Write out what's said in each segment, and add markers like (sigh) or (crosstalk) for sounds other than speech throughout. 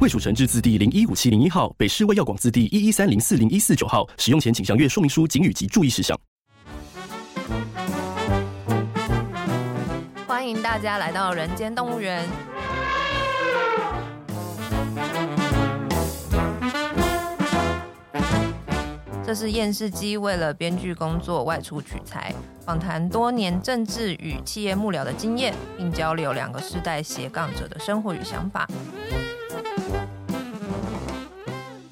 卫署成制字第零一五七零一号，北市卫药广字第一一三零四零一四九号。使用前请详阅说明书、警语及注意事项。欢迎大家来到人间动物园。这是厌世姬为了编剧工作外出取材，访谈多年政治与企业幕僚的经验，并交流两个世代斜杠者的生活与想法。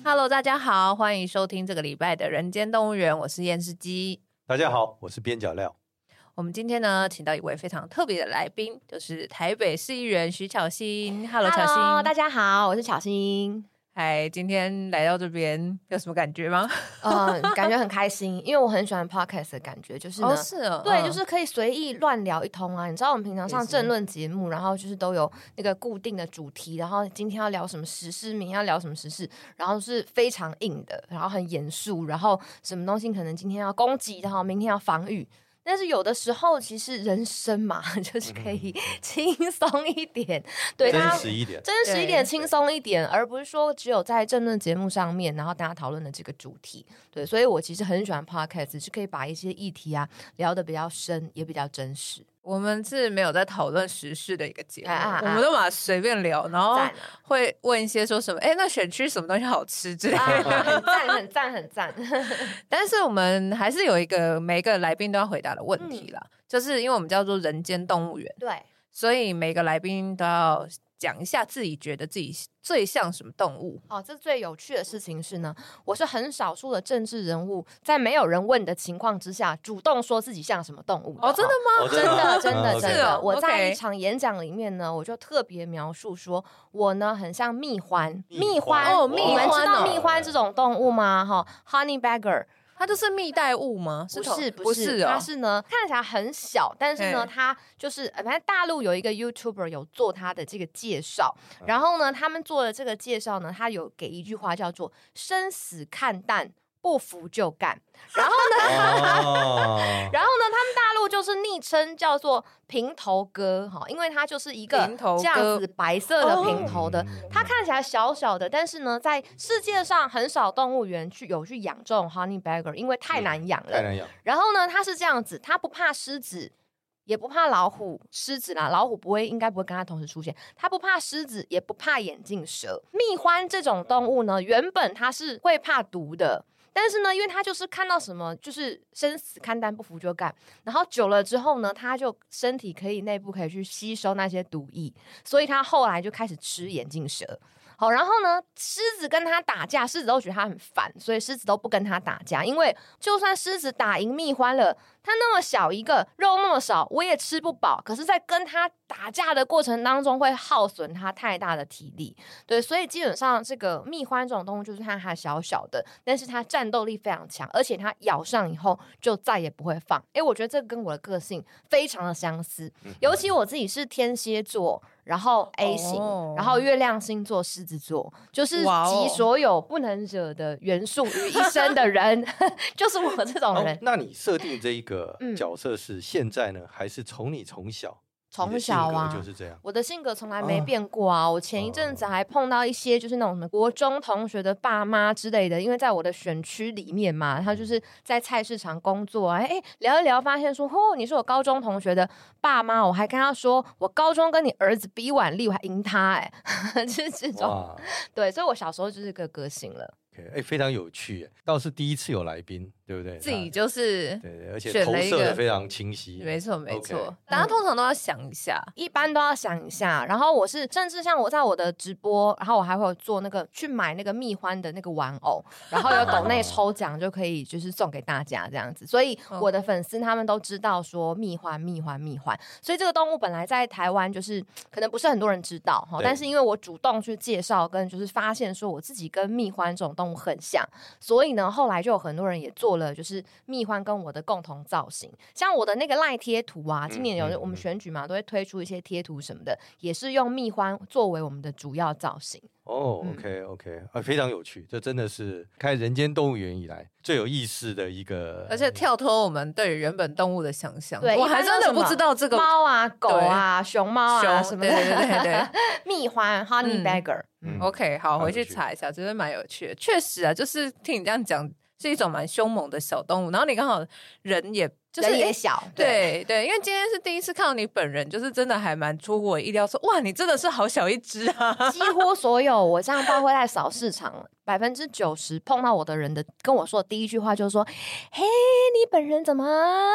Hello，大家好，欢迎收听这个礼拜的人间动物园，我是验尸机。大家好，我是边角料。我们今天呢，请到一位非常特别的来宾，就是台北市议员徐巧芯。Hello，巧芯。Hello，大家好，我是巧芯。嗨，今天来到这边有什么感觉吗？嗯，(laughs) 感觉很开心，因为我很喜欢 podcast 的感觉，就是，哦是哦，对，就是可以随意乱聊一通啊。你知道我们平常上政论节目，然后就是都有那个固定的主题，然后今天要聊什么时事，明天要聊什么时事，然后是非常硬的，然后很严肃，然后什么东西可能今天要攻击，然后明天要防御。但是有的时候，其实人生嘛，(laughs) 就是可以 (laughs) 轻松一点，嗯、对，真实一点，真实一点，轻松一点，而不是说只有在政论节目上面，然后大家讨论的这个主题，对，所以我其实很喜欢 podcast，是可以把一些议题啊聊得比较深，也比较真实。我们是没有在讨论时事的一个节目，啊啊啊我们都把它随便聊，然后会问一些说什么，哎、欸，那选区什么东西好吃之类的，啊、(laughs) 很赞，很赞，很赞。(laughs) 但是我们还是有一个每个来宾都要回答的问题啦，嗯、就是因为我们叫做人间动物园，对，所以每个来宾都要。讲一下自己觉得自己最像什么动物？哦，这最有趣的事情是呢，我是很少数的政治人物，在没有人问的情况之下，主动说自己像什么动物。哦，真的吗？哦、真的，真的，哦、真的。哦、我在一场演讲里面呢，我就特别描述说，我呢很像蜜獾，蜜獾哦，蜜獾，你们知道蜜獾这种动物吗？哈，Honey Badger。它就是蜜袋鼯吗？不是，不是，它是呢，看起来很小，但是呢，它就是反正大陆有一个 YouTuber 有做它的这个介绍，然后呢，他们做的这个介绍呢，他有给一句话叫做“生死看淡”。不服就干，然后呢，称叫做平头哥哈，因为它就是一个这样子白色的平头的，它看起来小小的，但是呢，在世界上很少动物园去有去养这种 honey badger，因为太难养了，太难养。然后呢，它是这样子，它不怕狮子，也不怕老虎，狮子啦，老虎不会，应该不会跟它同时出现。它不怕狮子，也不怕眼镜蛇。蜜獾这种动物呢，原本它是会怕毒的。但是呢，因为他就是看到什么，就是生死看淡，不服就干。然后久了之后呢，他就身体可以内部可以去吸收那些毒液，所以他后来就开始吃眼镜蛇。好，然后呢，狮子跟他打架，狮子都觉得他很烦，所以狮子都不跟他打架，因为就算狮子打赢蜜獾了，它那么小一个，肉那么少，我也吃不饱。可是，在跟他打架的过程当中，会耗损他太大的体力。对，所以基本上这个蜜獾这种动物，就是它还小小的，但是它战斗力非常强，而且它咬上以后就再也不会放。诶，我觉得这个跟我的个性非常的相似，尤其我自己是天蝎座。然后 A 型，oh. 然后月亮星座狮子座，就是集所有不能惹的元素于一身的人. (laughs) 就是我这种人。Oh, 那你设定这一个角色是现在呢，嗯、还是从你从小？从小啊，就是这样。我的性格从来没变过啊。我前一阵子还碰到一些就是那种什么国中同学的爸妈之类的，因为在我的选区里面嘛，他就是在菜市场工作啊。哎，聊一聊，发现说，哦，你是我高中同学的爸妈，我还跟他说，我高中跟你儿子比腕力，我还赢他，哎，(laughs) 就是这种。对，所以我小时候就是个个性了。哎，非常有趣，倒是第一次有来宾对不对？自己就是对对，而且投射的非常清晰，没错没错。大家通常都要想一下，嗯，一般都要想一下。然后我是甚至像我在我的直播，然后我还会有做那个去买那个蜜獾的那个玩偶，然后有抖内抽奖就可以就是送给大家这样子。所以我的粉丝他们都知道说蜜獾蜜獾蜜獾。所以这个动物本来在台湾就是 (tsk) 可能不是很多人知道哈，但是因为我主动去介绍跟就是发现说我自己跟蜜獾这种动物很像，所以呢后来就有很多人也做了就是蜜獾跟我的共同造型，像我的那个赖贴图啊，今年有我们选举嘛，都会推出一些贴图什么的，也是用蜜獾作为我们的主要造型。哦、oh，OK OK，啊，非常有趣，这真的是开人间动物园以来最有意思的一个，而且跳脱我们对于原本动物的想象。对，我还真的不知道这个猫啊、狗啊、熊猫啊什么的。对对对对，(laughs) 蜜獾 Honey Badger。嗯，OK，好，回去查一下，真的蛮有趣的。确实啊，就是听你这样讲。是一种蛮凶猛的小动物，然后你刚好人也就是人也小，对对，对，因为今天是第一次看到你本人，就是真的还蛮出乎我意料说，说哇，你真的是好小一只啊！几乎所有我这样带回来扫市场了。百分之九十碰到我的人的跟我说的第一句话就是说：“嘿，你本人怎么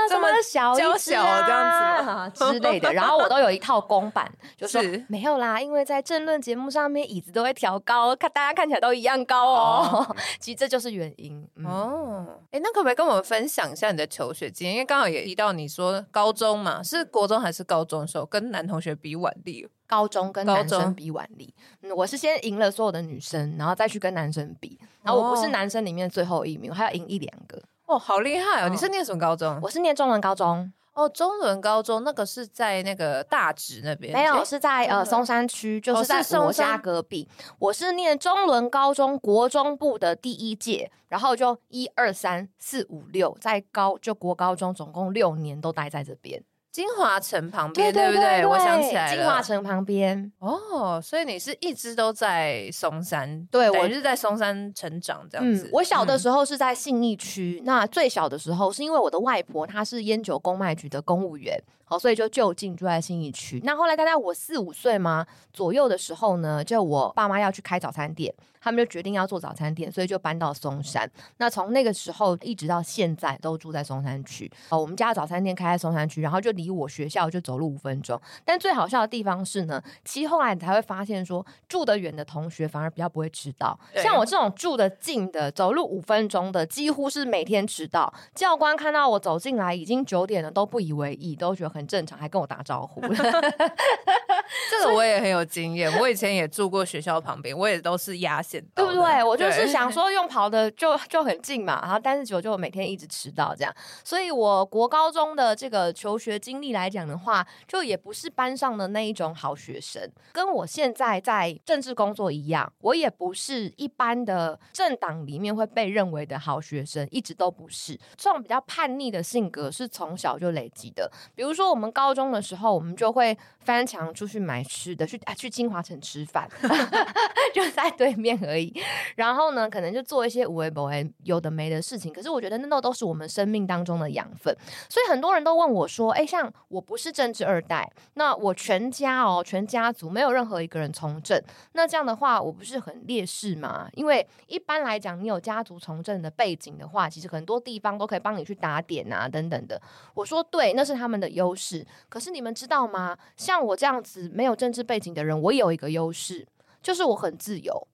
这么小一只啊？这样子之类的。”然后我都有一套公版，就是没有啦，因为在政论节目上面椅子都会调高，看大家看起来都一样高哦。哦 (laughs) 其实这就是原因、嗯、哦。哎，那可不可以跟我们分享一下你的求学经验？因为刚好也提到你说高中嘛，是国中还是高中的时候跟男同学比腕力？高中跟男生比腕力，嗯，我是先赢了所有的女生，然后再去跟男生比，然后我不是男生里面最后一名，我还要赢一两个。哦，好厉害哦！你是念什么高中？我是念中仑高中。哦，中仑高中那个是在那个大直那边？没有，是在呃松山区，就是在我家隔壁。我是念中仑高中国中部的第一届，然后就一二三四五六，在高就国高中总共六年都待在这边。金华城旁边，对，不对？我想起来了，金华城旁边。哦，所以你是一直都在松山？对，我是在松山成长这样子。嗯，我小的时候是在信义区，嗯，那最小的时候是因为我的外婆她是烟酒公卖局的公务员。好，所以就就近住在新义区。那后来大概我四五岁嘛左右的时候呢，就我爸妈要去开早餐店，他们就决定要做早餐店，所以就搬到松山。那从那个时候一直到现在都住在松山区。哦，我们家的早餐店开在松山区，然后就离我学校就走路五分钟。但最好笑的地方是呢，其实后来你才会发现说，住得远的同学反而比较不会迟到。像我这种住得近的，走路五分钟的，几乎是每天迟到。教官看到我走进来已经九点了，都不以为意，都觉得很。很正常，还跟我打招呼。(laughs) (laughs) 这个我也很有经验，我以前也住过学校旁边，我也都是压线，对不对？我就是想 (laughs) 说用跑的就就很近嘛，然后但是我就每天一直迟到这样，所以我国高中的这个求学经历来讲的话，就也不是班上的那一种好学生，跟我现在在政治工作一样，我也不是一般的政党里面会被认为的好学生，一直都不是。这种比较叛逆的性格是从小就累积的，比如说。我们高中的时候，我们就会翻墙出去买吃的，去啊去金华城吃饭，(laughs) 就在对面而已。然后呢，可能就做一些无微不微有的没的事情。可是我觉得那都是我们生命当中的养分。所以很多人都问我说：“哎，像我不是政治二代，那我全家哦，全家族没有任何一个人从政，那这样的话，我不是很劣势吗？因为一般来讲，你有家族从政的背景的话，其实很多地方都可以帮你去打点啊，等等的。我说对，那是他们的优势。是，可是你们知道吗？像我这样子没有政治背景的人，我有一个优势，就是我很自由，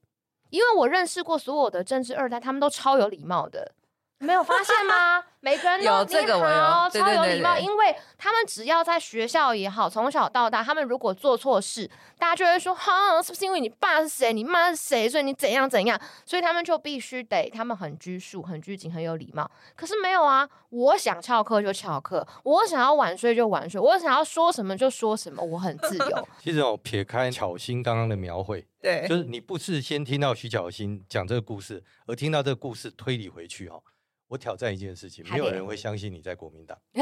因为我认识过所有的政治二代，他们都超有礼貌的，没有发现吗？(laughs) 每个人都有这个我有，超有礼貌，因为他们只要在学校也好，从小到大，他们如果做错事，大家就会说，哈，是不是因为你爸是谁，你妈是谁，所以你怎样怎样，所以他们就必须得，他们很拘束、很拘谨、很有礼貌。可是没有啊，我想翘课就翘课，我想要晚睡就晚睡，我想要说什么就说什么，我很自由。(laughs) 其实我撇开巧心刚刚的描绘，对，就是你不是先听到徐巧心讲这个故事，而听到这个故事推理回去哈。我挑战一件事情，没有人会相信你在国民党。(laughs)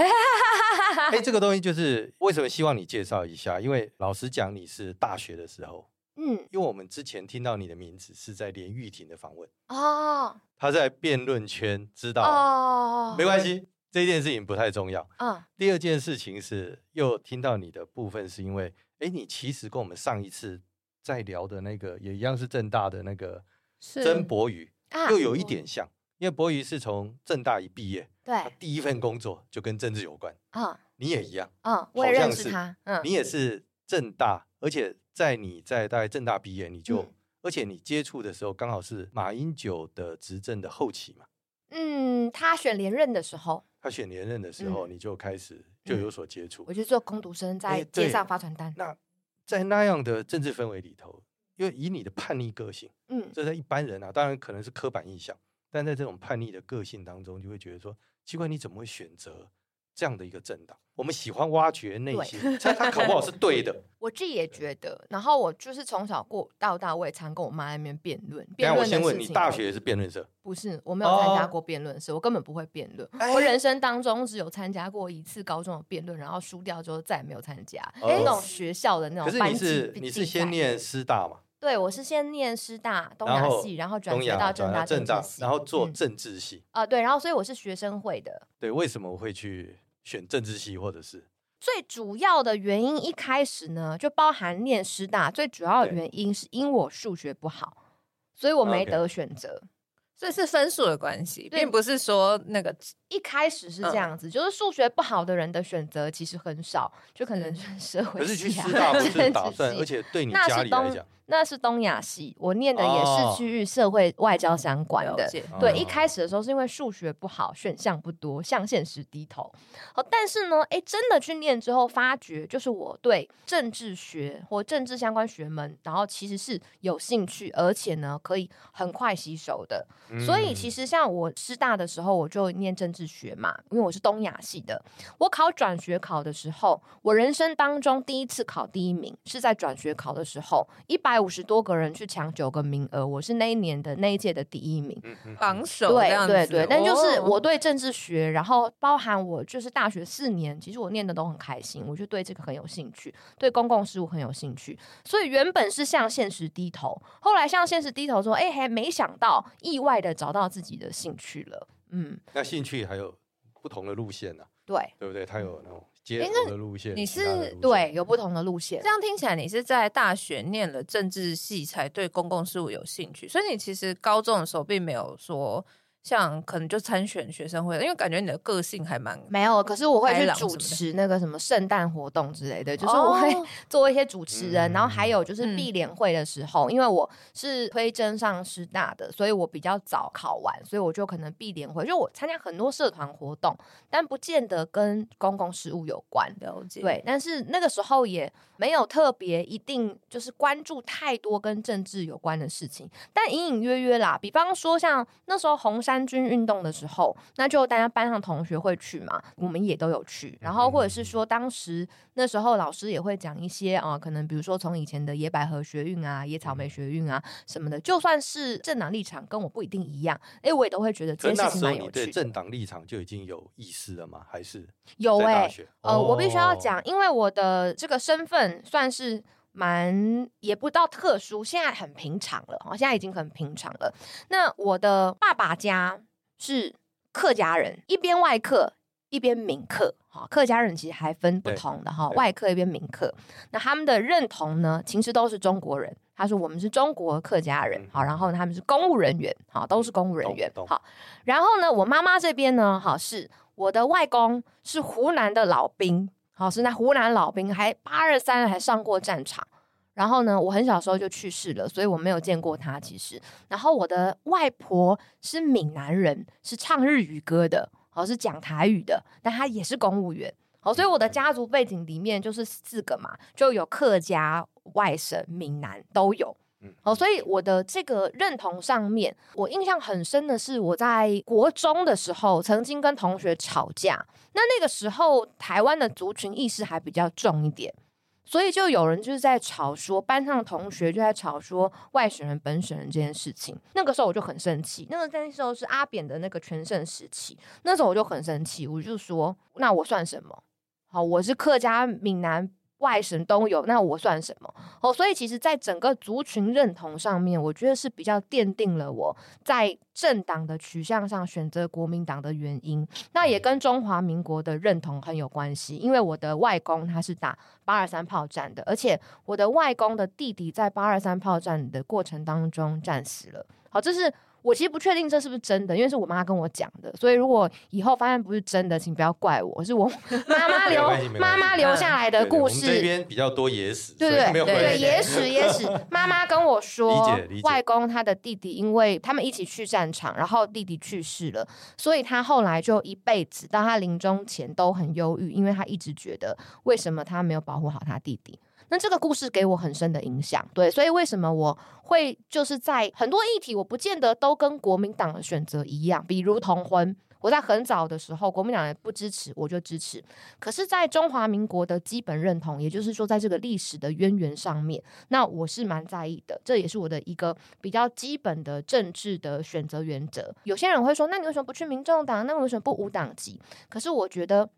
哎，这个东西就是为什么希望你介绍一下？因为老实讲，你是大学的时候，嗯，因为我们之前听到你的名字是在连玉婷的访问哦，他在辩论圈知道哦，没关系，这件事情不太重要。嗯，第二件事情是又听到你的部分，是因为哎，你其实跟我们上一次在聊的那个也一样是正大的那个曾博宇，又有一点像。因为博瑜是从政大一毕业，对，第一份工作就跟政治有关啊。嗯、你也一样，啊，我也认识他，嗯，你也是政大，而且在你在大概政大毕业，你就，嗯、而且你接触的时候刚好是马英九的执政的后期嘛。嗯，他选连任的时候，他选连任的时候，你就开始就有所接触。我就做工读生，在街上发传单。那在那样的政治氛围里头，因为以你的叛逆个性，嗯，这在一般人啊，当然可能是刻板印象。但在这种叛逆的个性当中，就会觉得说，奇怪，你怎么会选择这样的一个政党？我们喜欢挖掘内心，他他考不好是对的。(laughs) 我自己也觉得。然后我就是从小过到大，我也常跟我妈那边辩论。辩论我先问你，大学也是辩论社？不是，我没有参加过辩论社，哦、我根本不会辩论。哎、我人生当中只有参加过一次高中的辩论，然后输掉之后再也没有参加。哎，那种学校的那种班级。可是你是你是先念师大嘛？对，我是先念师大东亚系，然后转学到政大政治系，然后做政治系啊、嗯呃。对，然后所以我是学生会的。对，为什么我会去选政治系，或者是最主要的原因？一开始呢，就包含念师大，最主要的原因是因我数学不好，所以我没得选择。Okay. 所以是分数的关系，并不是说那个一开始是这样子，嗯、就是数学不好的人的选择其实很少，就可能社会系、啊。可是去师大不是打算，而且对你家里来讲。那是东亚系，我念的也是区域社会外交相关的。哦、对，一开始的时候是因为数学不好，选项不多，向现实低头。好，但是呢，哎，真的去念之后，发觉就是我对政治学或政治相关学门，然后其实是有兴趣，而且呢，可以很快吸收的。嗯、所以其实像我师大的时候，我就念政治学嘛，因为我是东亚系的。我考转学考的时候，我人生当中第一次考第一名是在转学考的时候，一百。五十多个人去抢九个名额，我是那一年的那一届的第一名，榜首。对对对，但就是我对政治学，然后包含我就是大学四年，其实我念的都很开心，我就对这个很有兴趣，对公共事务很有兴趣，所以原本是向现实低头，后来向现实低头说，哎，还没想到意外的找到自己的兴趣了，嗯，那兴趣还有不同的路线呢？对，对不对？他有那种。接的路线，你是对有不同的路线。这样听起来，你是在大学念了政治系才对公共事务有兴趣，所以你其实高中的时候并没有说。像可能就参选学生会，因为感觉你的个性还蛮没有，可是我会去主持那个什么圣诞活动之类的，就是我会 (laughs) 做一些主持人，哦、然后还有就是闭联会的时候，嗯、因为我是推甄上师大的，所以我比较早考完，所以我就可能闭联会，就我参加很多社团活动，但不见得跟公共事务有关。了解。对，但是那个时候也没有特别一定就是关注太多跟政治有关的事情，但隐隐约约啦，比方说像那时候红衫。三军运动的时候，那就大家班上同学会去嘛，我们也都有去。然后或者是说，当时那时候老师也会讲一些啊，可能比如说从以前的野百合学运啊、野草莓学运啊什么的，就算是政党立场跟我不一定一样，哎，我也都会觉得这件事情蛮有趣的。对政党立场就已经有意思了吗？还是有哎、欸？呃，我必须要讲，因为我的这个身份算是。蛮也不到特殊，现在很平常了，哦，现在已经很平常了。那我的爸爸家是客家人，一边外客，一边闽客，哈，客家人其实还分不同的哈，外客一边闽客。那他们的认同呢，其实都是中国人。他说我们是中国客家人，好，然后他们是公务人员，好，都是公务人员，好。然后呢，我妈妈这边呢，好，是我的外公是湖南的老兵。好，是那湖南老兵，还八二三还上过战场。然后呢，我很小时候就去世了，所以我没有见过他。其实，然后我的外婆是闽南人，是唱日语歌的，好，是讲台语的，但她也是公务员。好，所以我的家族背景里面就是四个嘛，就有客家、外省、闽南都有。好，所以我的这个认同上面，我印象很深的是，我在国中的时候曾经跟同学吵架。那那个时候，台湾的族群意识还比较重一点，所以就有人就是在吵说，班上的同学就在吵说外省人、本省人这件事情。那个时候我就很生气。那个那时候是阿扁的那个全盛时期，那时候我就很生气，我就说：那我算什么？好，我是客家、闽南。外省都有，那我算什么？哦，所以其实，在整个族群认同上面，我觉得是比较奠定了我在政党的取向上选择国民党的原因。那也跟中华民国的认同很有关系，因为我的外公他是打八二三炮战的，而且我的外公的弟弟在八二三炮战的过程当中战死了。好，这是。我其实不确定这是不是真的，因为是我妈跟我讲的，所以如果以后发现不是真的，请不要怪我，是我妈 (laughs) 妈留妈妈留下来的故事。这边比较多野史，对对对，对野史野史。(laughs) 妈妈跟我说，外公他的弟弟因为他们一起去战场，然后弟弟去世了，所以他后来就一辈子到他临终前都很忧郁，因为他一直觉得为什么他没有保护好他弟弟。那这个故事给我很深的影响，对，所以为什么我会就是在很多议题，我不见得都跟国民党的选择一样，比如同婚，我在很早的时候，国民党也不支持，我就支持。可是，在中华民国的基本认同，也就是说，在这个历史的渊源上面，那我是蛮在意的，这也是我的一个比较基本的政治的选择原则。有些人会说，那你为什么不去民众党？那为什么不无党籍？可是我觉得。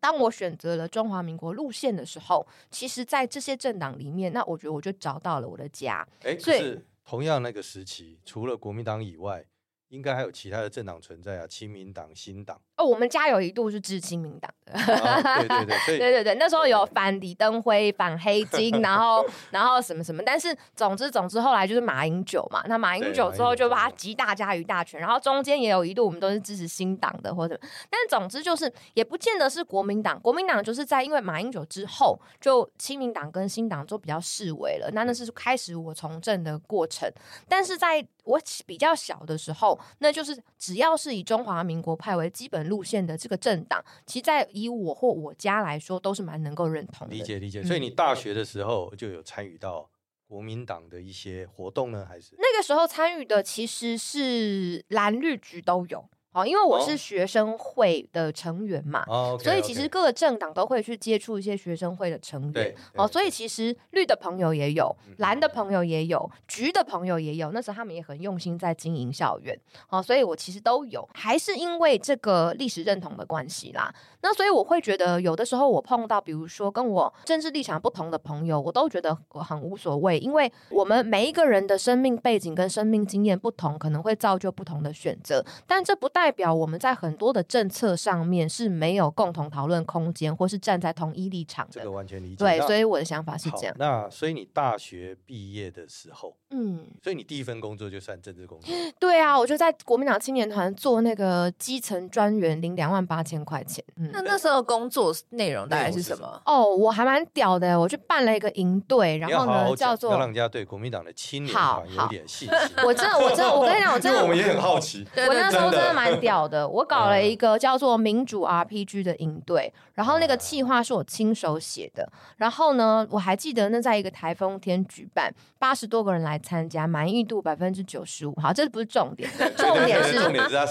当我选择了中华民国路线的时候，其实，在这些政党里面，那我觉得我就找到了我的家。哎，可是同样那个时期，除了国民党以外，应该还有其他的政党存在啊，亲民党、新党。哦，我们家有一度是支亲民党的，啊、对对对，(laughs) 对对对，那时候有反李登辉、反黑金，然后 (laughs) 然后什么什么，但是总之总之后来就是马英九嘛，那马英九之后就把他集大家于大权，然后中间也有一度我们都是支持新党的或者，但是总之就是也不见得是国民党，国民党就是在因为马英九之后，就亲民党跟新党就比较式微了，那那是开始我从政的过程，但是在我比较小的时候，那就是只要是以中华民国派为基本路线的这个政党，其实在以我或我家来说，都是蛮能够认同的。理解理解。所以你大学的时候就有参与到国民党的一些活动呢，还是那个时候参与的其实是蓝绿局都有。哦，因为我是学生会的成员嘛，哦所以其实各个政党都会去接触一些学生会的成员。哦，所以其实绿的朋友也有，蓝的朋友也有，橘的朋友也有。那时候他们也很用心在经营校园。哦，所以我其实都有，还是因为这个历史认同的关系啦。那所以我会觉得，有的时候我碰到，比如说跟我政治立场不同的朋友，我都觉得我很无所谓，因为我们每一个人的生命背景跟生命经验不同，可能会造就不同的选择，但这不代表我们在很多的政策上面是没有共同讨论空间，或是站在同一立场的。这个完全理解。对，所以我的想法是这样。那所以你大学毕业的时候，嗯，所以你第一份工作就算政治工作。对啊，我就在国民党青年团做那个基层专员，领两万八千块钱。嗯，那那时候工作内容大概是什么？哦，我还蛮屌的，我去办了一个营队，然后呢叫做让人家对国民党的青年团有点信心。(laughs) 我真的，我真的，我跟你讲，我真的，(laughs) 我们也很好奇。(laughs) 我那时候真的蛮屌的。我搞了一个叫做民主 RPG 的营队，然后那个企划是我亲手写的，然后呢，我还记得那在一个台风天举办，八十多个人来参加，满意度百分之九十五。好，这不是重点，重点是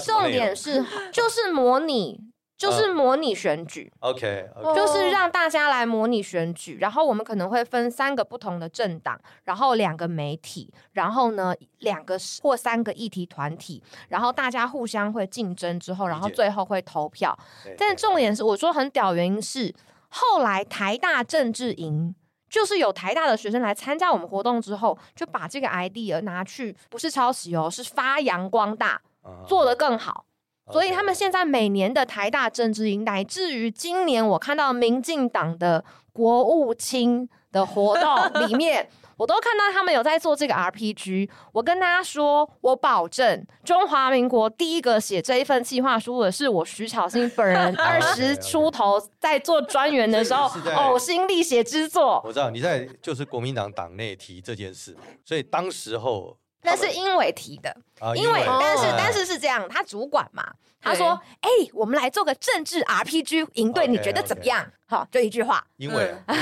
重点是就是模拟。就是模拟选举，uh，OK，就是让大家来模拟选举，然后我们可能会分三个不同的政党，然后两个媒体，然后呢两个或三个议题团体，然后大家互相会竞争之后，然后最后会投票。但重点是，我说很屌，原因是后来台大政治营，就是有台大的学生来参加我们活动之后，就把这个 idea 拿去，不是抄袭哦，是发扬光大，做得更好。所以他们现在每年的台大政治营，乃至于今年我看到民进党的国务卿的活动 (laughs) 里面，我都看到他们有在做这个 RPG。我跟大家说，我保证，中华民国第一个写这一份计划书的是我徐巧芯本人，(laughs) 二十出头在做专员的时候，呕心沥血之作。我知道你在就是国民党党内提这件事，所以当时候。那是英伟提的，因为但是但是是这样，他主管嘛，他说：“哎，我们来做个政治 RPG 营队，你觉得怎么样？”好，就一句话，因为。(laughs) 然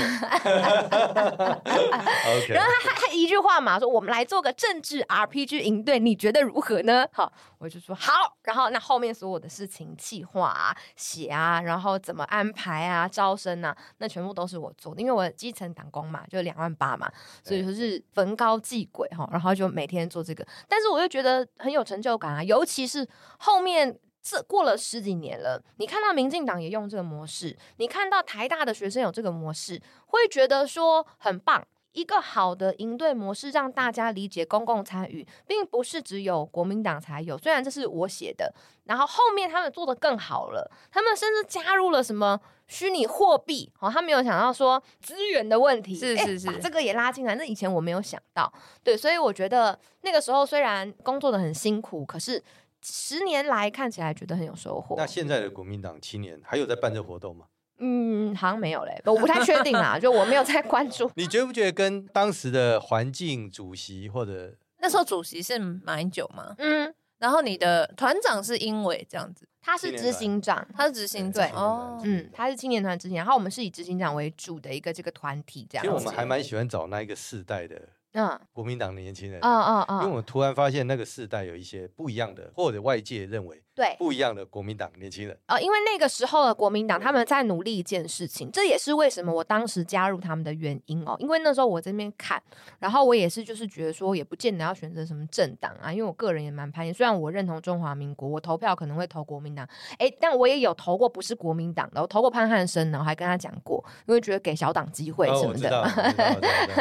后他他一句话嘛，说：“我们来做个政治 RPG 营队，你觉得如何呢？”好，我就说好。然后那后面所有的事情，计划啊、写啊，然后怎么安排啊、招生啊，那全部都是我做的，因为我基层打工嘛，就两万八嘛，所以说是逢高继轨哈，然后就每天。做这个，但是我又觉得很有成就感啊！尤其是后面这过了十几年了，你看到民进党也用这个模式，你看到台大的学生有这个模式，会觉得说很棒。一个好的营队模式，让大家理解公共参与，并不是只有国民党才有。虽然这是我写的，然后后面他们做得更好了，他们甚至加入了什么虚拟货币，哦，他没有想到说资源的问题，是是是，把这个也拉进来。那以前我没有想到，对，所以我觉得那个时候虽然工作的很辛苦，可是十年来看起来觉得很有收获。那现在的国民党青年还有在办这活动吗？嗯，好像没有嘞，我不太确定啦，就我没有在关注。(laughs) 你觉不觉得跟当时的环境、主席或者那时候主席是马英九吗？嗯，然后你的团长是英伟这样子，他是执行长，他是执行长哦，嗯，他是青年团执行，然后我们是以执行长为主的一个这个团体这样子。其实我们还蛮喜欢找那一个世代的。嗯，国民党的年轻人，嗯嗯嗯，因为我们突然发现那个世代有一些不一样的，或者外界认为对不一样的国民党年轻人。哦，因为那个时候的国民党他们在努力一件事情，这也是为什么我当时加入他们的原因哦。因为那时候我这边看，然后我也是就是觉得说，也不见得要选择什么政党啊，因为我个人也蛮叛逆。虽然我认同中华民国，我投票可能会投国民党，哎，但我也有投过不是国民党的，我投过潘汉生呢，我还跟他讲过，因为觉得给小党机会什么的。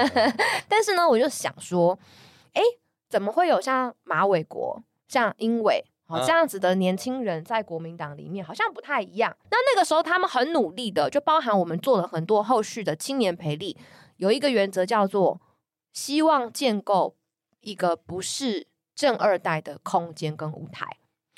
(laughs) 但是呢，我就想说。哎，怎么会有像马伟国、像英伟哦这样子的年轻人在国民党里面，好像不太一样。那那个时候他们很努力的，就包含我们做了很多后续的青年培力，有一个原则叫做希望建构一个不是正二代的空间跟舞台。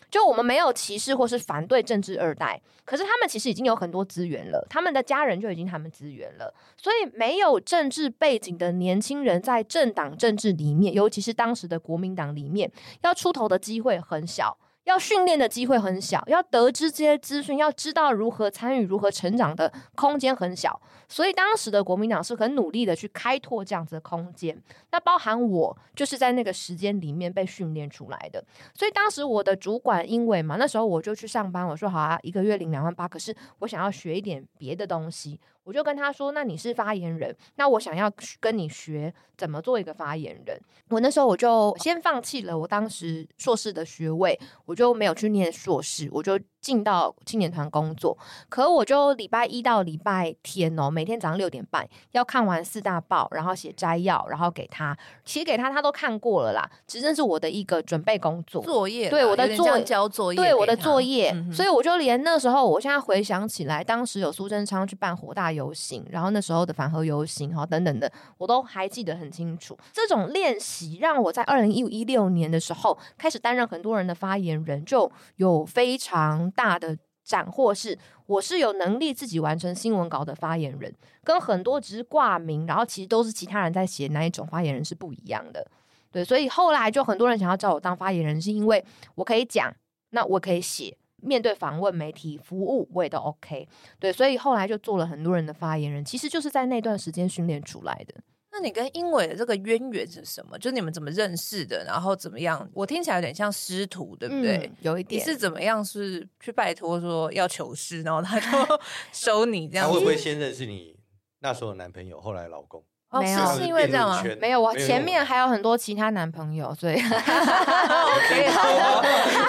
就我们没有歧视或是反对政治二代，可是他们其实已经有很多资源了，他们的家人就已经他们资源了，所以没有政治背景的年轻人在政党政治里面，尤其是当时的国民党里面，要出头的机会很小。要训练的机会很小，要得知这些资讯，要知道如何参与、如何成长的空间很小，所以当时的国民党是很努力的去开拓这样子的空间。那包含我，就是在那个时间里面被训练出来的。所以当时我的主管因为嘛，那时候我就去上班，我说好啊，一个月领两万八，可是我想要学一点别的东西。我就跟他说：“那你是发言人，那我想要跟你学怎么做一个发言人。”我那时候我就先放弃了我当时硕士的学位，我就没有去念硕士，我就。进到青年团工作，可我就礼拜一到礼拜天哦，每天早上六点半要看完四大报，然后写摘要，然后给他，写给他，他都看过了啦。其实这是我的一个准备工作作业，对我的作交作业，对我的作业。嗯、所以我就连那时候，我现在回想起来，当时有苏贞昌去办火大游行，然后那时候的反核游行哈等等的，我都还记得很清楚。这种练习让我在二零一一六年的时候开始担任很多人的发言人，就有非常。大的斩获是，我是有能力自己完成新闻稿的发言人，跟很多只是挂名，然后其实都是其他人在写那一种发言人是不一样的。对，所以后来就很多人想要找我当发言人，是因为我可以讲，那我可以写，面对访问媒体服务我也都 OK。对，所以后来就做了很多人的发言人，其实就是在那段时间训练出来的。那你跟英伟的这个渊源是什么？就是你们怎么认识的？然后怎么样？我听起来有点像师徒，对不对？嗯、有一点。你是怎么样？是去拜托说要求师，然后他就 (laughs) 收你这样子？他会不会先认识你那时候的男朋友，后来老公？哦，没有，是因为这样吗？没有，我前面还有很多其他男朋友，所以。(laughs)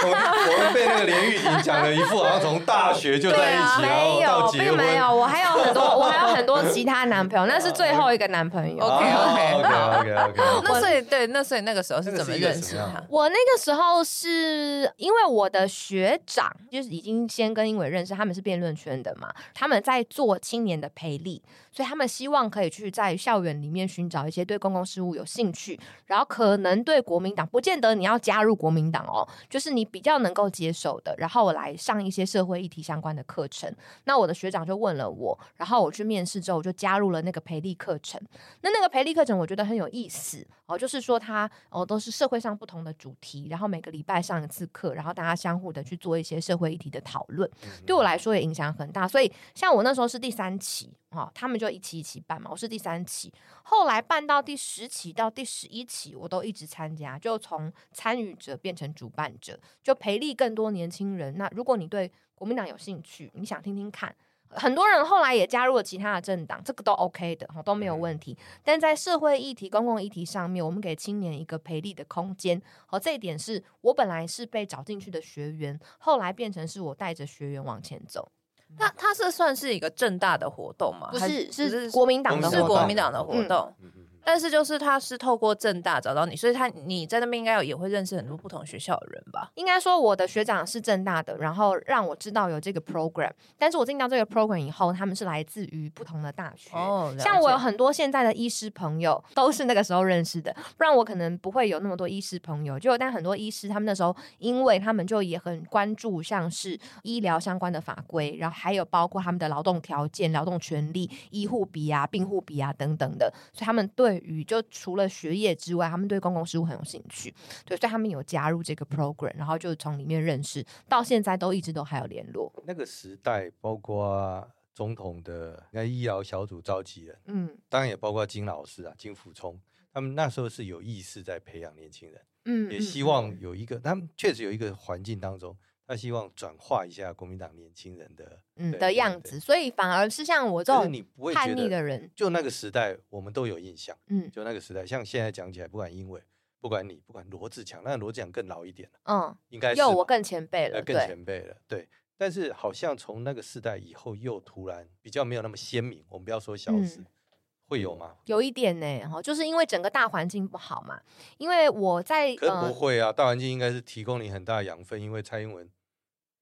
我们被那个连玉婷讲了一副好像从大学就在一起，然后到结婚。没有，并没有，我还有很多，我还有很多其他男朋友，那是最后一个男朋友。OK OK OK OK。那所以对，那所以那个时候是怎么认识他？我那个时候是因为我的学长就是已经先跟英伟认识，他们是辩论圈的嘛，他们在做青年的培力，所以他们希望可以去在校园。里面寻找一些对公共事务有兴趣，然后可能对国民党不见得你要加入国民党哦，就是你比较能够接受的，然后我来上一些社会议题相关的课程。那我的学长就问了我，然后我去面试之后我就加入了那个培力课程。那那个培力课程我觉得很有意思哦，就是说它哦都是社会上不同的主题，然后每个礼拜上一次课，然后大家相互的去做一些社会议题的讨论，对我来说也影响很大。所以像我那时候是第三期。好、哦，他们就一期一期办嘛，我是第三期，后来办到第十期到第十一期，我都一直参加，就从参与者变成主办者，就培力更多年轻人。那如果你对国民党有兴趣，你想听听看，很多人后来也加入了其他的政党，这个都 OK 的，都没有问题。但在社会议题、公共议题上面，我们给青年一个培力的空间，和这一点是我本来是被找进去的学员，后来变成是我带着学员往前走。那他是算是一个正大的活动吗？不是，是国民党的，是国民党的活动。但是就是他是透过正大找到你，所以他你在那边应该有也会认识很多不同学校的人吧？应该说我的学长是正大的，然后让我知道有这个 program。但是我进到这个 program 以后，他们是来自于不同的大学。哦，像我有很多现在的医师朋友都是那个时候认识的，不然我可能不会有那么多医师朋友。就但很多医师他们那时候，因为他们就也很关注像是医疗相关的法规，然后还有包括他们的劳动条件、劳动权利、医护比啊、病护比啊等等的，所以他们对于就除了学业之外，他们对公共事务很有兴趣。对，所以他们有加入这个 program，然后就从里面认识，到现在都一直都还有联络。那个时代，包括总统的那医疗小组召集人，嗯，当然也包括金老师啊，金溥聪，他们那时候是有意识在培养年轻人，嗯，也希望有一个，他们确实有一个环境当中。他希望转化一下国民党年轻人的嗯的样子，所以反而是像我这种叛逆的人，就那个时代我们都有印象，嗯，就那个时代，像现在讲起来，不管英伟，不管你，不管罗志强，那罗志强更老一点了，嗯，应该是又我更前辈了，更前辈了，对。但是好像从那个时代以后，又突然比较没有那么鲜明。我们不要说消失，会有吗？有一点呢，哈，就是因为整个大环境不好嘛。因为我在，可不会啊，大环境应该是提供你很大的养分，因为蔡英文。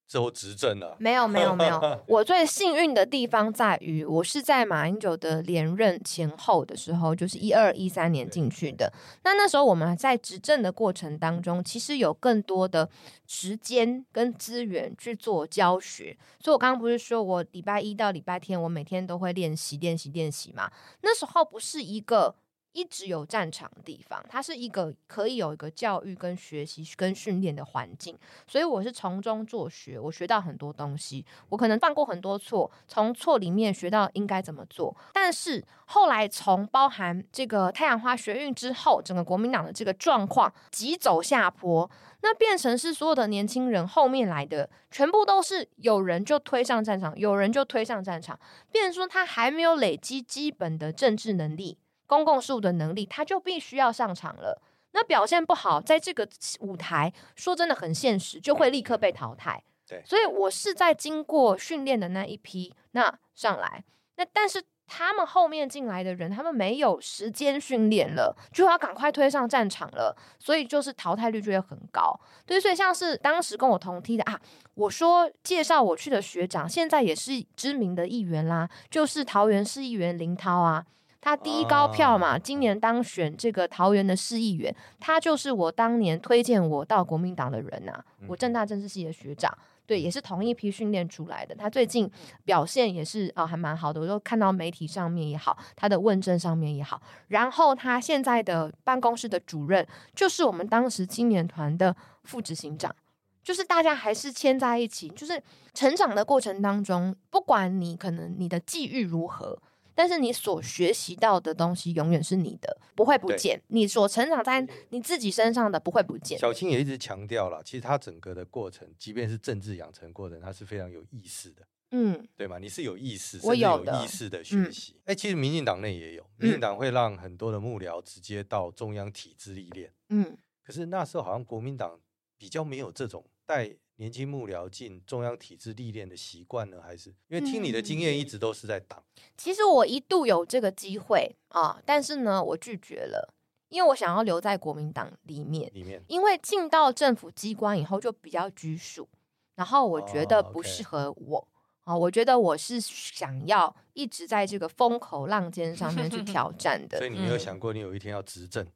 之后执政了，没有没有没 (laughs) 有。我最幸运的地方在于，我是在马英九的连任前后的时候，就是一二一三年进去的。那那时候我们在执政的过程当中，其实有更多的时间跟资源去做教学。所以我刚刚不是说我礼拜一到礼拜天，我每天都会练习练习练习嘛？那时候不是一个。一直有战场的地方，它是一个可以有一个教育跟学习跟训练的环境，所以我是从中做学，我学到很多东西，我可能犯过很多错，从错里面学到应该怎么做。但是后来从包含这个太阳花学运之后，整个国民党的这个状况急走下坡，那变成是所有的年轻人后面来的全部都是有人就推上战场，有人就推上战场，变成说他还没有累积基本的政治能力。公共事务的能力，他就必须要上场了。那表现不好，在这个舞台，说真的很现实，就会立刻被淘汰。对，所以我是在经过训练的那一批，那上来，那但是他们后面进来的人，他们没有时间训练了，就要赶快推上战场了，所以就是淘汰率就会很高。对，所以像是当时跟我同梯的啊，我说介绍我去的学长，现在也是知名的议员啦，就是桃园市议员林涛啊。他第一高票嘛，今年当选这个桃园的市议员，他就是我当年推荐我到国民党的人呐、啊。我政大政治系的学长，对，也是同一批训练出来的。他最近表现也是啊、哦，还蛮好的。我就看到媒体上面也好，他的问政上面也好。然后他现在的办公室的主任，就是我们当时青年团的副执行长，就是大家还是牵在一起。就是成长的过程当中，不管你可能你的际遇如何。但是你所学习到的东西永远是你的，不会不见。你所成长在你自己身上的不会不见。小青也一直强调了，其实他整个的过程，即便是政治养成过程，他是非常有意识的。嗯，对吗？你是有意识，我有意识的学习。哎、嗯，其实民进党内也有，民进党会让很多的幕僚直接到中央体制历练。嗯，可是那时候好像国民党比较没有这种带。年轻幕僚进中央体制历练的习惯呢？还是因为听你的经验一直都是在党？嗯，其实我一度有这个机会啊，但是呢，我拒绝了，因为我想要留在国民党里面。里面，因为进到政府机关以后就比较拘束，然后我觉得不适合我。哦 okay，啊，我觉得我是想要一直在这个风口浪尖上面去挑战的。所以你没有想过，你有一天要执政？嗯，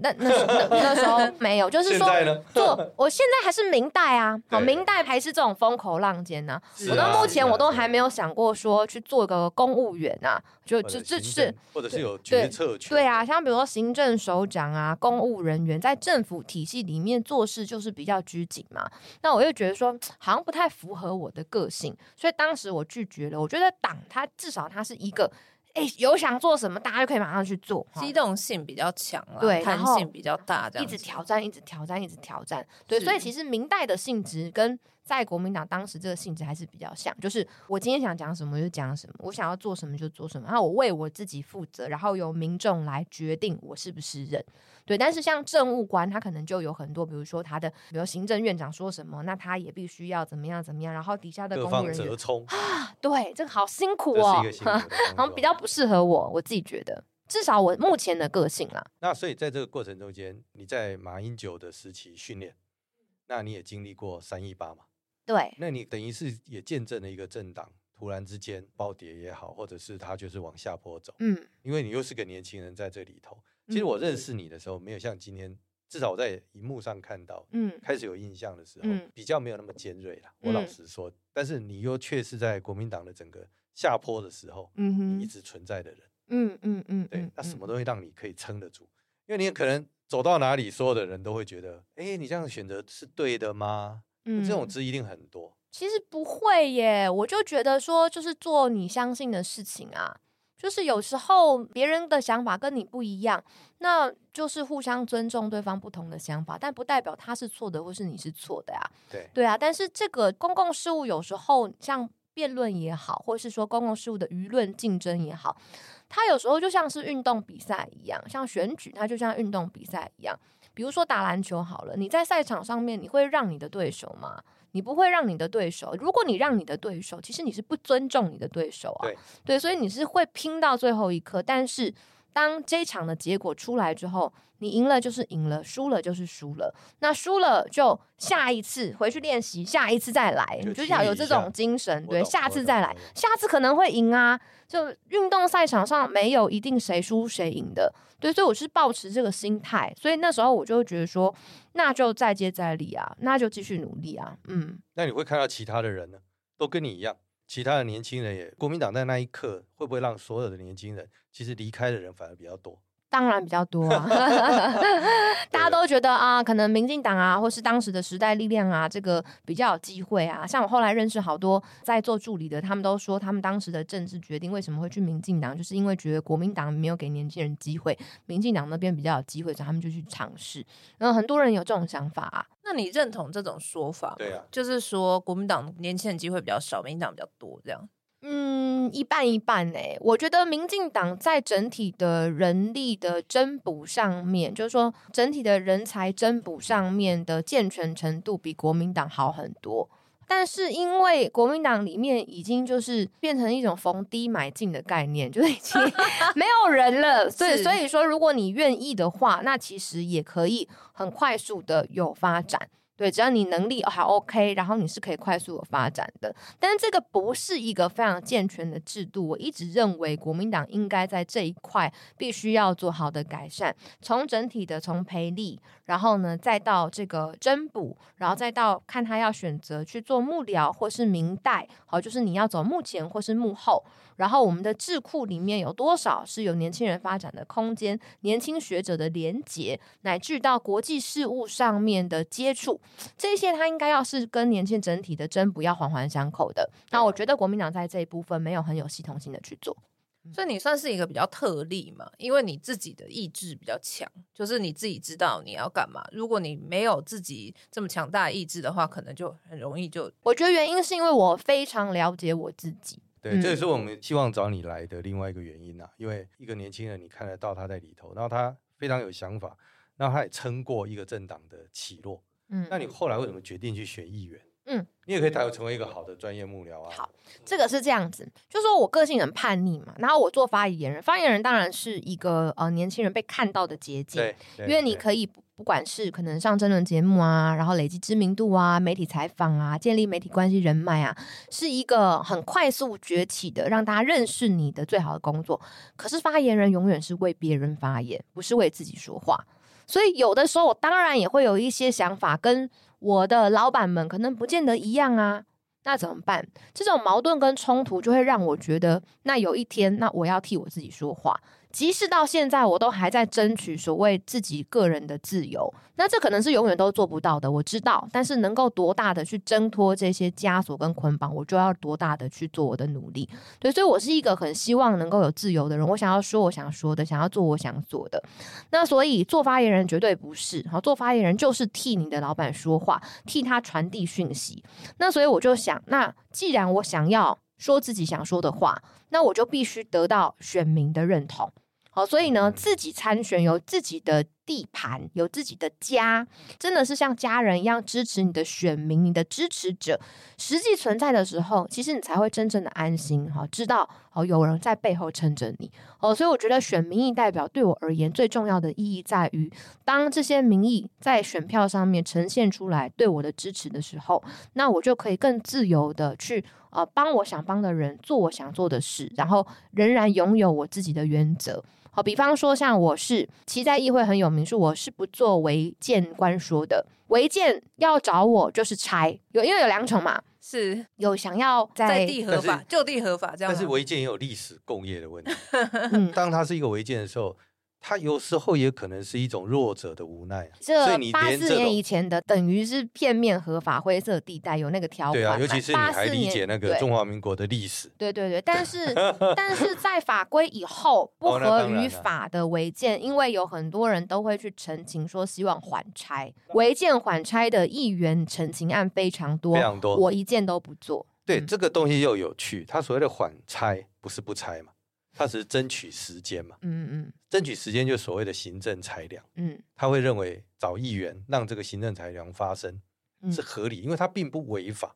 那那那那时候没有，就是说做，我现在还是明代啊，好，明代还是这种风口浪尖呢。我到目前我都还没有想过说去做个公务员啊，就这这是或者是有决策权，对啊，像比如说行政首长啊，公务人员在政府体系里面做事就是比较拘谨嘛。那我又觉得说好像不太符合我的个性，所以当时我拒绝了。我觉得党它至少它是一个。哎，有想做什么，大家就可以马上去做，机动性比较强，对，弹性比较大，这样一直挑战，一直挑战，一直挑战。对，所以其实明代的性质跟在国民党当时这个性质还是比较像，就是我今天想讲什么就讲什么，我想要做什么就做什么，然后我为我自己负责，然后由民众来决定我是不是人。对，但是像政务官，他可能就有很多，比如说他的，比如行政院长说什么，那他也必须要怎么样怎么样，然后底下的公务人员啊，对，这个好辛苦哦，好像比较不适合我，我自己觉得。至少我目前的个性啦。那所以在这个过程中间，你在马英九的时期训练，那你也经历过三一八嘛？对，那你等于是也见证了一个政党突然之间暴跌也好，或者是它就是往下坡走。嗯，因为你又是个年轻人在这里头。其实我认识你的时候，没有像今天，至少我在荧幕上看到，嗯，开始有印象的时候，嗯，比较没有那么尖锐了。我老实说，但是你又却是在国民党的整个下坡的时候，嗯哼，你一直存在的人。嗯嗯嗯，对，那什么东西让你可以撑得住？因为你可能走到哪里，所有的人都会觉得，哎，你这样选择是对的吗？嗯，这种质疑一定很多。其实不会耶，我就觉得说，就是做你相信的事情啊。就是有时候别人的想法跟你不一样，那就是互相尊重对方不同的想法，但不代表他是错的或是你是错的呀。对对啊，但是这个公共事务有时候像辩论也好，或是说公共事务的舆论竞争也好，它有时候就像是运动比赛一样，像选举它就像运动比赛一样。比如说打篮球好了，你在赛场上面你会让你的对手吗？你不会让你的对手，如果你让你的对手，其实你是不尊重你的对手啊。对，对，所以你是会拼到最后一刻。但是当这一场的结果出来之后，你赢了就是赢了，输了就是输了。那输了就下一次回去练习，下一次再来，就你就想有这种精神。对，下次再来，下次可能会赢啊。就运动赛场上没有一定谁输谁赢的。对，所以我是保持这个心态，所以那时候我就会觉得说，那就再接再厉啊，那就继续努力啊，嗯。那你会看到其他的人呢，都跟你一样，其他的年轻人也，国民党在那一刻会不会让所有的年轻人，其实离开的人反而比较多？当然比较多啊，(laughs) (laughs) 大家都觉得啊，可能民进党啊，或是当时的时代力量啊，这个比较有机会啊。像我后来认识好多在做助理的，他们都说，他们当时的政治决定为什么会去民进党，就是因为觉得国民党没有给年轻人机会，民进党那边比较有机会，所以他们就去尝试。然后很多人有这种想法啊，那你认同这种说法吗？对啊，就是说国民党年轻人机会比较少，民进党比较多这样。嗯，一半一半诶，我觉得民进党在整体的人力的增补上面，就是说整体的人才增补上面的健全程度比国民党好很多。但是因为国民党里面已经就是变成一种逢低买进的概念，就是已经 (laughs) 没有人了。所以所以说，如果你愿意的话，那其实也可以很快速的有发展。对，只要你能力还 OK，然后你是可以快速的发展的。但是这个不是一个非常健全的制度。我一直认为国民党应该在这一块必须要做好的改善，从整体的从培力，然后呢再到这个增补，然后再到看他要选择去做幕僚或是民代，好，就是你要走幕前或是幕后。然后我们的智库里面有多少是有年轻人发展的空间？年轻学者的连结，乃至到国际事务上面的接触，这些他应该要是跟年轻整体的增补要环环相扣的。那我觉得国民党在这一部分没有很有系统性的去做，所以你算是一个比较特例嘛，因为你自己的意志比较强，就是你自己知道你要干嘛。如果你没有自己这么强大的意志的话，可能就很容易就。我觉得原因是因为我非常了解我自己。对，这也是我们希望找你来的另外一个原因啊，因为一个年轻人，你看得到他在里头，然后他非常有想法，然后他也撑过一个政党的起落。嗯，那你后来为什么决定去选议员？嗯，你也可以谈成为一个好的专业幕僚啊。好，这个是这样子，就是说我个性很叛逆嘛，然后我做发言人，发言人当然是一个呃年轻人被看到的捷径，对，因为你可以不管是可能上政论节目啊，然后累积知名度啊，媒体采访啊，建立媒体关系人脉啊，是一个很快速崛起的，让大家认识你的最好的工作。可是发言人永远是为别人发言，不是为自己说话，所以有的时候我当然也会有一些想法跟。我的老板们可能不见得一样啊，那怎么办？这种矛盾跟冲突就会让我觉得，那有一天，那我要替我自己说话。即使到现在，我都还在争取所谓自己个人的自由，那这可能是永远都做不到的，我知道。但是能够多大的去挣脱这些枷锁跟捆绑，我就要多大的去做我的努力。对，所以我是一个很希望能够有自由的人，我想要说我想说的，想要做我想做的。那所以做发言人绝对不是，好，做发言人就是替你的老板说话，替他传递讯息。那所以我就想，那既然我想要。说自己想说的话，那我就必须得到选民的认同。好，所以呢，自己参选有自己的地盘，有自己的家，真的是像家人一样支持你的选民、你的支持者，实际存在的时候，其实你才会真正的安心哈，知道哦有人在背后撑着你哦。所以我觉得选民意代表对我而言最重要的意义在于，当这些民意在选票上面呈现出来对我的支持的时候，那我就可以更自由的去。呃，帮我想帮的人做我想做的事，然后仍然拥有我自己的原则。好，比方说像我是，其在议会很有名，是我是不做违建官说的。违建要找我就是拆，有因为有两种嘛，是有想要在，在地合法、就地合法这样。但是违建也有历史共业的问题。当它是一个违建的时候。它有时候也可能是一种弱者的无奈，所以你八四年以前的等于是片面合法灰色地带有那个条款。对啊，尤其是你还理解那个中华民国的历史。对对对，但是 (laughs) 但是在法规以后不合于法的违建，哦、因为有很多人都会去陈情说希望缓拆违建缓拆的议员陈情案非常多，非常多，我一件都不做。对、嗯、这个东西又有趣，他所谓的缓拆不是不拆嘛？他只是争取时间嘛，嗯嗯，争取时间就是所谓的行政裁量，嗯，他会认为找议员让这个行政裁量发生是合理，因为他并不违法，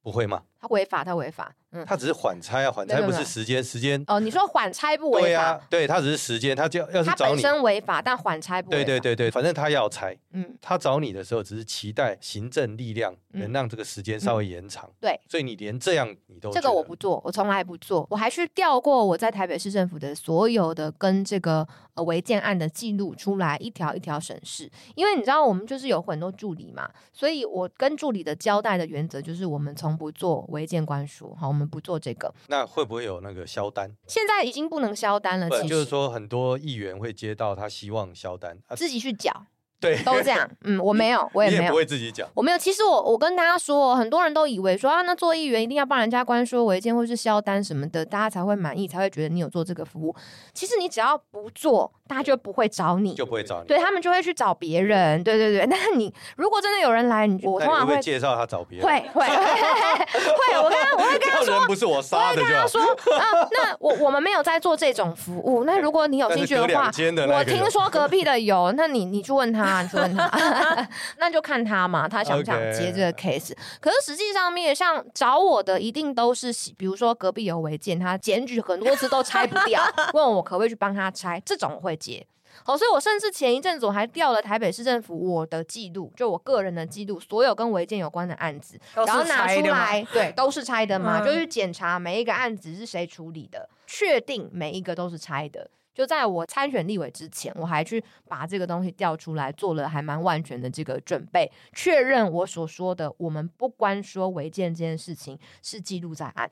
不会吗？他违法，他违法。嗯，他只是缓拆啊，缓拆不是时间，时间哦。你说缓拆不违法？对啊，对他只是时间，他就要是找你，他本身违法，但缓拆不违法。对对对对，反正他要拆。嗯，他找你的时候，只是期待行政力量能让这个时间稍微延长。对，所以你连这样你都这个我不做，我从来不做，我还去调过我在台北市政府的所有的跟这个呃违建案的记录出来，一条一条审视。因为你知道我们就是有很多助理嘛，所以我跟助理的交代的原则就是我们从不做违建官署，好，我们不做这个。那会不会有那个销单？现在已经不能销单了。就是说，很多议员会接到他希望销单，啊、自己去缴。对，都这样。嗯，我没有，我也没有。不会自己讲。我没有。其实我我跟大家说，很多人都以为说啊，那做议员一定要帮人家关说违建或是销单什么的，大家才会满意，才会觉得你有做这个服务。其实你只要不做，大家就不会找你，就不会找你。对，他们就会去找别人。对对对。那 (laughs) 你如果真的有人来，你我通常会，会介绍他找别人。会会会。会，我跟他我会跟他说，不是我杀的，我会跟他说啊，那我我们没有在做这种服务。那如果你有 (laughs) 兴趣的话，的我听说隔壁的有，那你你去问他，你去问他。(laughs) 那就看他嘛，他想不想接这个 case？Okay. 可是实际上面，像找我的一定都是，比如说隔壁有违建，他检举很多次都拆不掉，(laughs) 问我可不可以去帮他拆，这种我会接。好，所以我甚至前一阵子我还调了台北市政府我的记录，就我个人的记录，所有跟违建有关的案子，然后拿出来，(laughs) 对，都是拆的嘛，嗯、就去检查每一个案子是谁处理的，确定每一个都是拆的。就在我参选立委之前，我还去把这个东西调出来，做了还蛮万全的这个准备，确认我所说的，我们不关说违建这件事情是记录在案。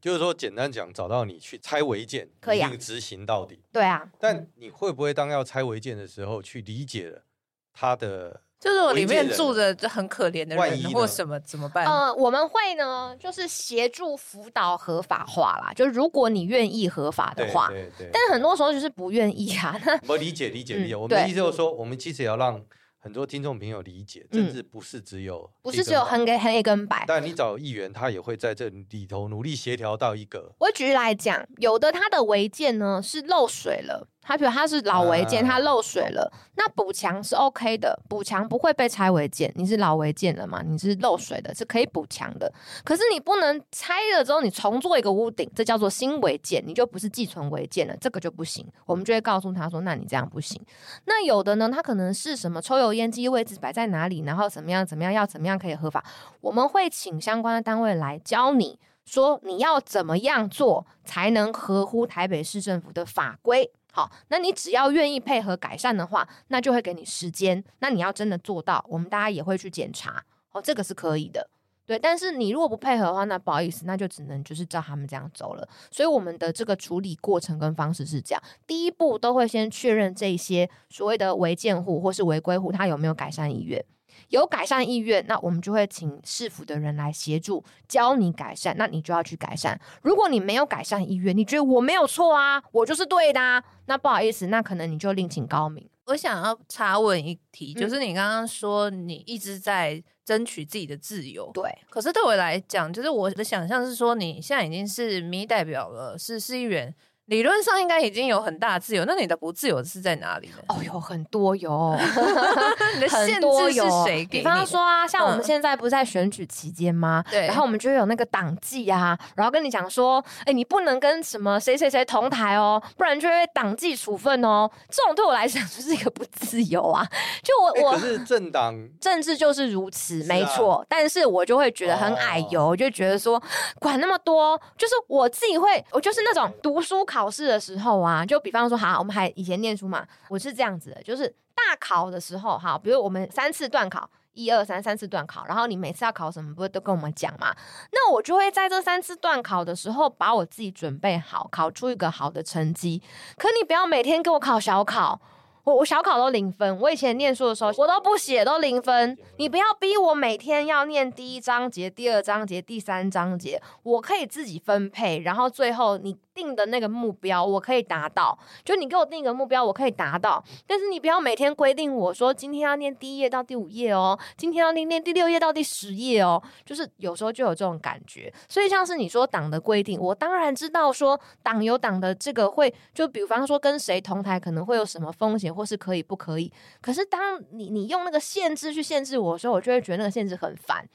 就是说，简单讲，找到你去拆违建，可以执行到底。对啊，但你会不会当要拆违建的时候，去理解了他的？就是我里面住着就很可怜的人，或什么怎么办？呃，我们会呢，就是协助辅导合法化啦。就如果你愿意合法的话，对对对，但很多时候就是不愿意啊。我理解理解理解，我们的意思就是说，我们其实也要让。很多听众朋友理解，政治不是只有、嗯、不是只有黑跟黑跟白，但你找议员，他也会在这里头努力协调到一个。我举例来讲，有的他的违建呢是漏水了。他比如他是老违建，他漏水了，那补墙是 OK 的，补墙不会被拆违建。你是老违建了嘛？你是漏水的，是可以补墙的。可是你不能拆了之后你重做一个屋顶，这叫做新违建，你就不是寄存违建了，这个就不行。我们就会告诉他说，那你这样不行。那有的呢，他可能是什么抽油烟机位置摆在哪里，然后怎么样怎么样要怎么样可以合法，我们会请相关的单位来教你说你要怎么样做才能合乎台北市政府的法规。好，那你只要愿意配合改善的话，那就会给你时间。那你要真的做到，我们大家也会去检查。哦，这个是可以的，对。但是你如果不配合的话，那不好意思，那就只能就是照他们这样走了。所以我们的这个处理过程跟方式是这样：第一步都会先确认这些所谓的违建户或是违规户，他有没有改善意愿。有改善意愿，那我们就会请市府的人来协助教你改善，那你就要去改善。如果你没有改善意愿，你觉得我没有错啊，我就是对的啊，那不好意思，那可能你就另请高明。我想要插问一题，就是你刚刚说你一直在争取自己的自由，对。可是对我来讲，就是我的想象是说，你现在已经是民意代表了，是市议员。理论上应该已经有很大自由，那你的不自由是在哪里呢？哦，有很多有，(laughs) 你的限制是谁给你？比方说啊，像我们现在不是在选举期间吗？对、嗯，然后我们就会有那个党纪啊，然后跟你讲说，哎、欸，你不能跟什么谁谁谁同台哦，不然就会党纪处分哦。这种对我来讲就是一个不自由啊。(laughs) 就我、欸、我可是政党政治就是如此，啊、没错。但是我就会觉得很矮油，哦、就觉得说管那么多，就是我自己会，我就是那种读书考。考试的时候啊，就比方说，好，我们还以前念书嘛，我是这样子的，就是大考的时候，哈，比如我们三次段考，一二三，三次段考，然后你每次要考什么，不是都跟我们讲嘛？那我就会在这三次段考的时候，把我自己准备好，考出一个好的成绩。可你不要每天给我考小考。我我小考都零分，我以前念书的时候我都不写，都零分。你不要逼我每天要念第一章节、第二章节、第三章节，我可以自己分配。然后最后你定的那个目标，我可以达到。就你给我定一个目标，我可以达到。但是你不要每天规定我说今天要念第一页到第五页哦，今天要念念第六页到第十页哦。就是有时候就有这种感觉。所以像是你说党的规定，我当然知道说党有党的这个会，就比方说跟谁同台可能会有什么风险。或是可以不可以？可是当你你用那个限制去限制我的时候，我就会觉得那个限制很烦。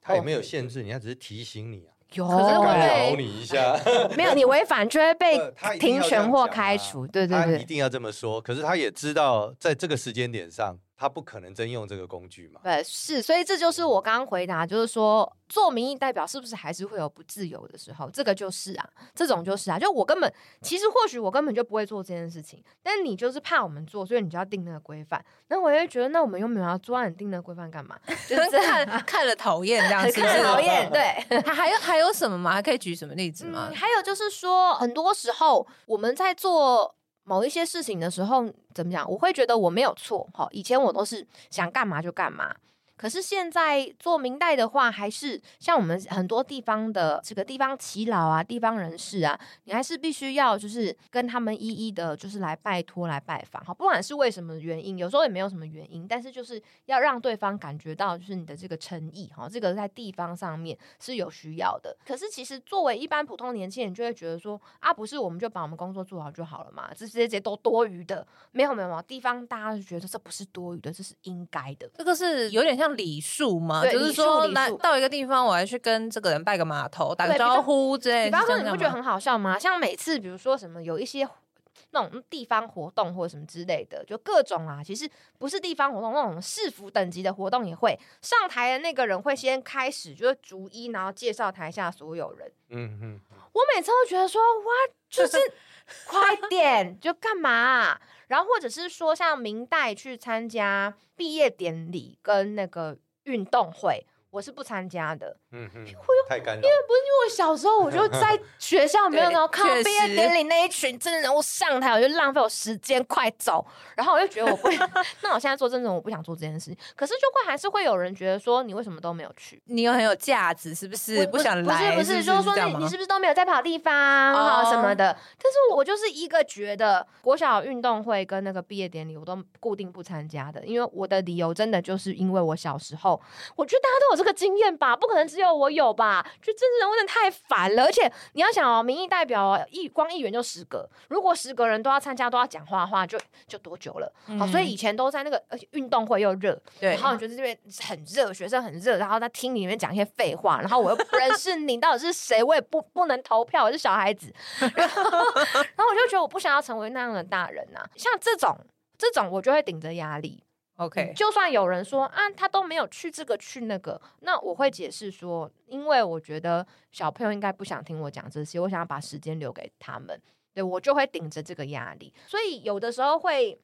他也没有限制，你，他只是提醒你啊。有，可是我会你一下。(laughs) 没有，你违反就会被 (laughs) 停权或开除。对对对，他一定要这么说。可是他也知道，在这个时间点上。他不可能真用这个工具嘛？对，是，所以这就是我刚刚回答，就是说做民意代表是不是还是会有不自由的时候？这个就是啊，这种就是啊，就我根本其实或许我根本就不会做这件事情，但你就是怕我们做，所以你就要定那个规范。那我也觉得，那我们又没有要做，你定那个规范干嘛？(laughs) 就是看看了讨厌这样子，(laughs) 看了讨厌。对，还还有还有什么吗？还可以举什么例子吗？嗯，还有就是说，很多时候我们在做。某一些事情的时候，怎么讲？我会觉得我没有错，哈。以前我都是想干嘛就干嘛。可是现在做明代的话，还是像我们很多地方的这个地方耆老啊、地方人士啊，你还是必须要就是跟他们一一的，就是来拜托、来拜访，哈，不管是为什么原因，有时候也没有什么原因，但是就是要让对方感觉到就是你的这个诚意，哈，这个在地方上面是有需要的。可是其实作为一般普通年轻人，就会觉得说啊，不是我们就把我们工作做好就好了嘛？这些这些都多余的，没有没有没有，地方大家就觉得这不是多余的，这是应该的，这个是有点像。礼数吗？就是说，来到一个地方，我还去跟这个人拜个码头，打个招呼之类的。比方说，你不觉得很好笑吗？像每次，比如说什么有一些那种地方活动或者什么之类的，就各种啊，其实不是地方活动，那种市府等级的活动也会上台的那个人会先开始，就是逐一然后介绍台下所有人。嗯嗯，我每次都觉得说，哇，就是快点，就干嘛啊？然后或者是说，像明代去参加毕业典礼跟那个运动会。我是不参加的，嗯哼，太干了，因为不是因为我小时候我就在 (laughs) 学校没有然后看到毕业典礼那一群真的人物上台，我就浪费我时间，快走。然后我就觉得我不，(laughs) 那我现在做真人，我不想做这件事情。可是就会还是会有人觉得说，你为什么都没有去？你又很有价值，是不是？不想来？不是不是，就是说你你是不是都没有在跑地方啊什么的？但是我就是一个觉得国小运动会跟那个毕业典礼我都固定不参加的，因为我的理由真的就是因为我小时候，我觉得大家都有。这个经验吧，不可能只有我有吧？就政治人物真的太烦了，而且你要想哦，民意代表哦，一光议员就十个，如果十个人都要参加，都要讲话的话，就就多久了？好、嗯哦，所以以前都在那个，而且运动会又热，对，然后你觉得这边很热，学生很热，然后在厅里面讲一些废话，然后我又不认识你到底是谁，我也不不能投票，我是小孩子，(laughs) 然后，(laughs) 然后我就觉得我不想要成为那样的大人呐、啊，像这种这种，我就会顶着压力。OK，就算有人说啊，他都没有去这个去那个，那我会解释说，因为我觉得小朋友应该不想听我讲这些，我想要把时间留给他们，对，我就会顶着这个压力。所以有的时候会，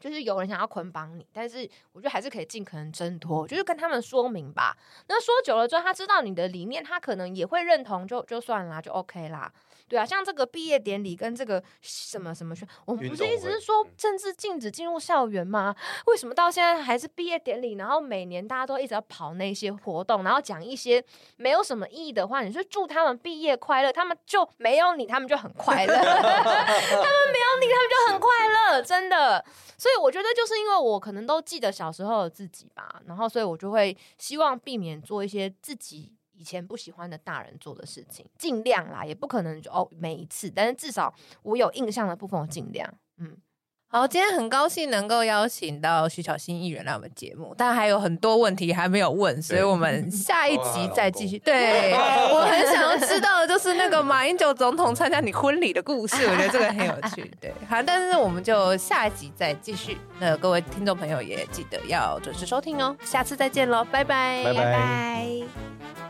就是有人想要捆绑你，但是我觉得还是可以尽可能挣脱，就是跟他们说明吧。那说久了之后，他知道你的理念，他可能也会认同就，就就算啦，就 OK 啦。对啊，像这个毕业典礼跟这个什么什么学，我们不是一直是说政治禁止进入校园吗？为什么到现在还是毕业典礼？然后每年大家都一直要跑那些活动，然后讲一些没有什么意义的话。你说祝他们毕业快乐，他们就没有你，他们就很快乐。(laughs) 他们没有你，他们就很快乐，真的。所以我觉得就是因为我可能都记得小时候的自己吧，然后所以我就会希望避免做一些自己。以前不喜欢的大人做的事情，尽量啦，也不可能就哦每一次，但是至少我有印象的部分，我尽量，嗯。好，今天很高兴能够邀请到徐巧芯议员来我们节目，但还有很多问题还没有问，所以我们 (laughs) 下一集再继续。对，(laughs) 我很想要知道的就是那个马英九总统参加你婚礼的故事，我觉得这个很有趣。(laughs) 对，好，但是我们就下一集再继续。那各位听众朋友也记得要准时收听哦，下次再见喽，拜拜，拜拜。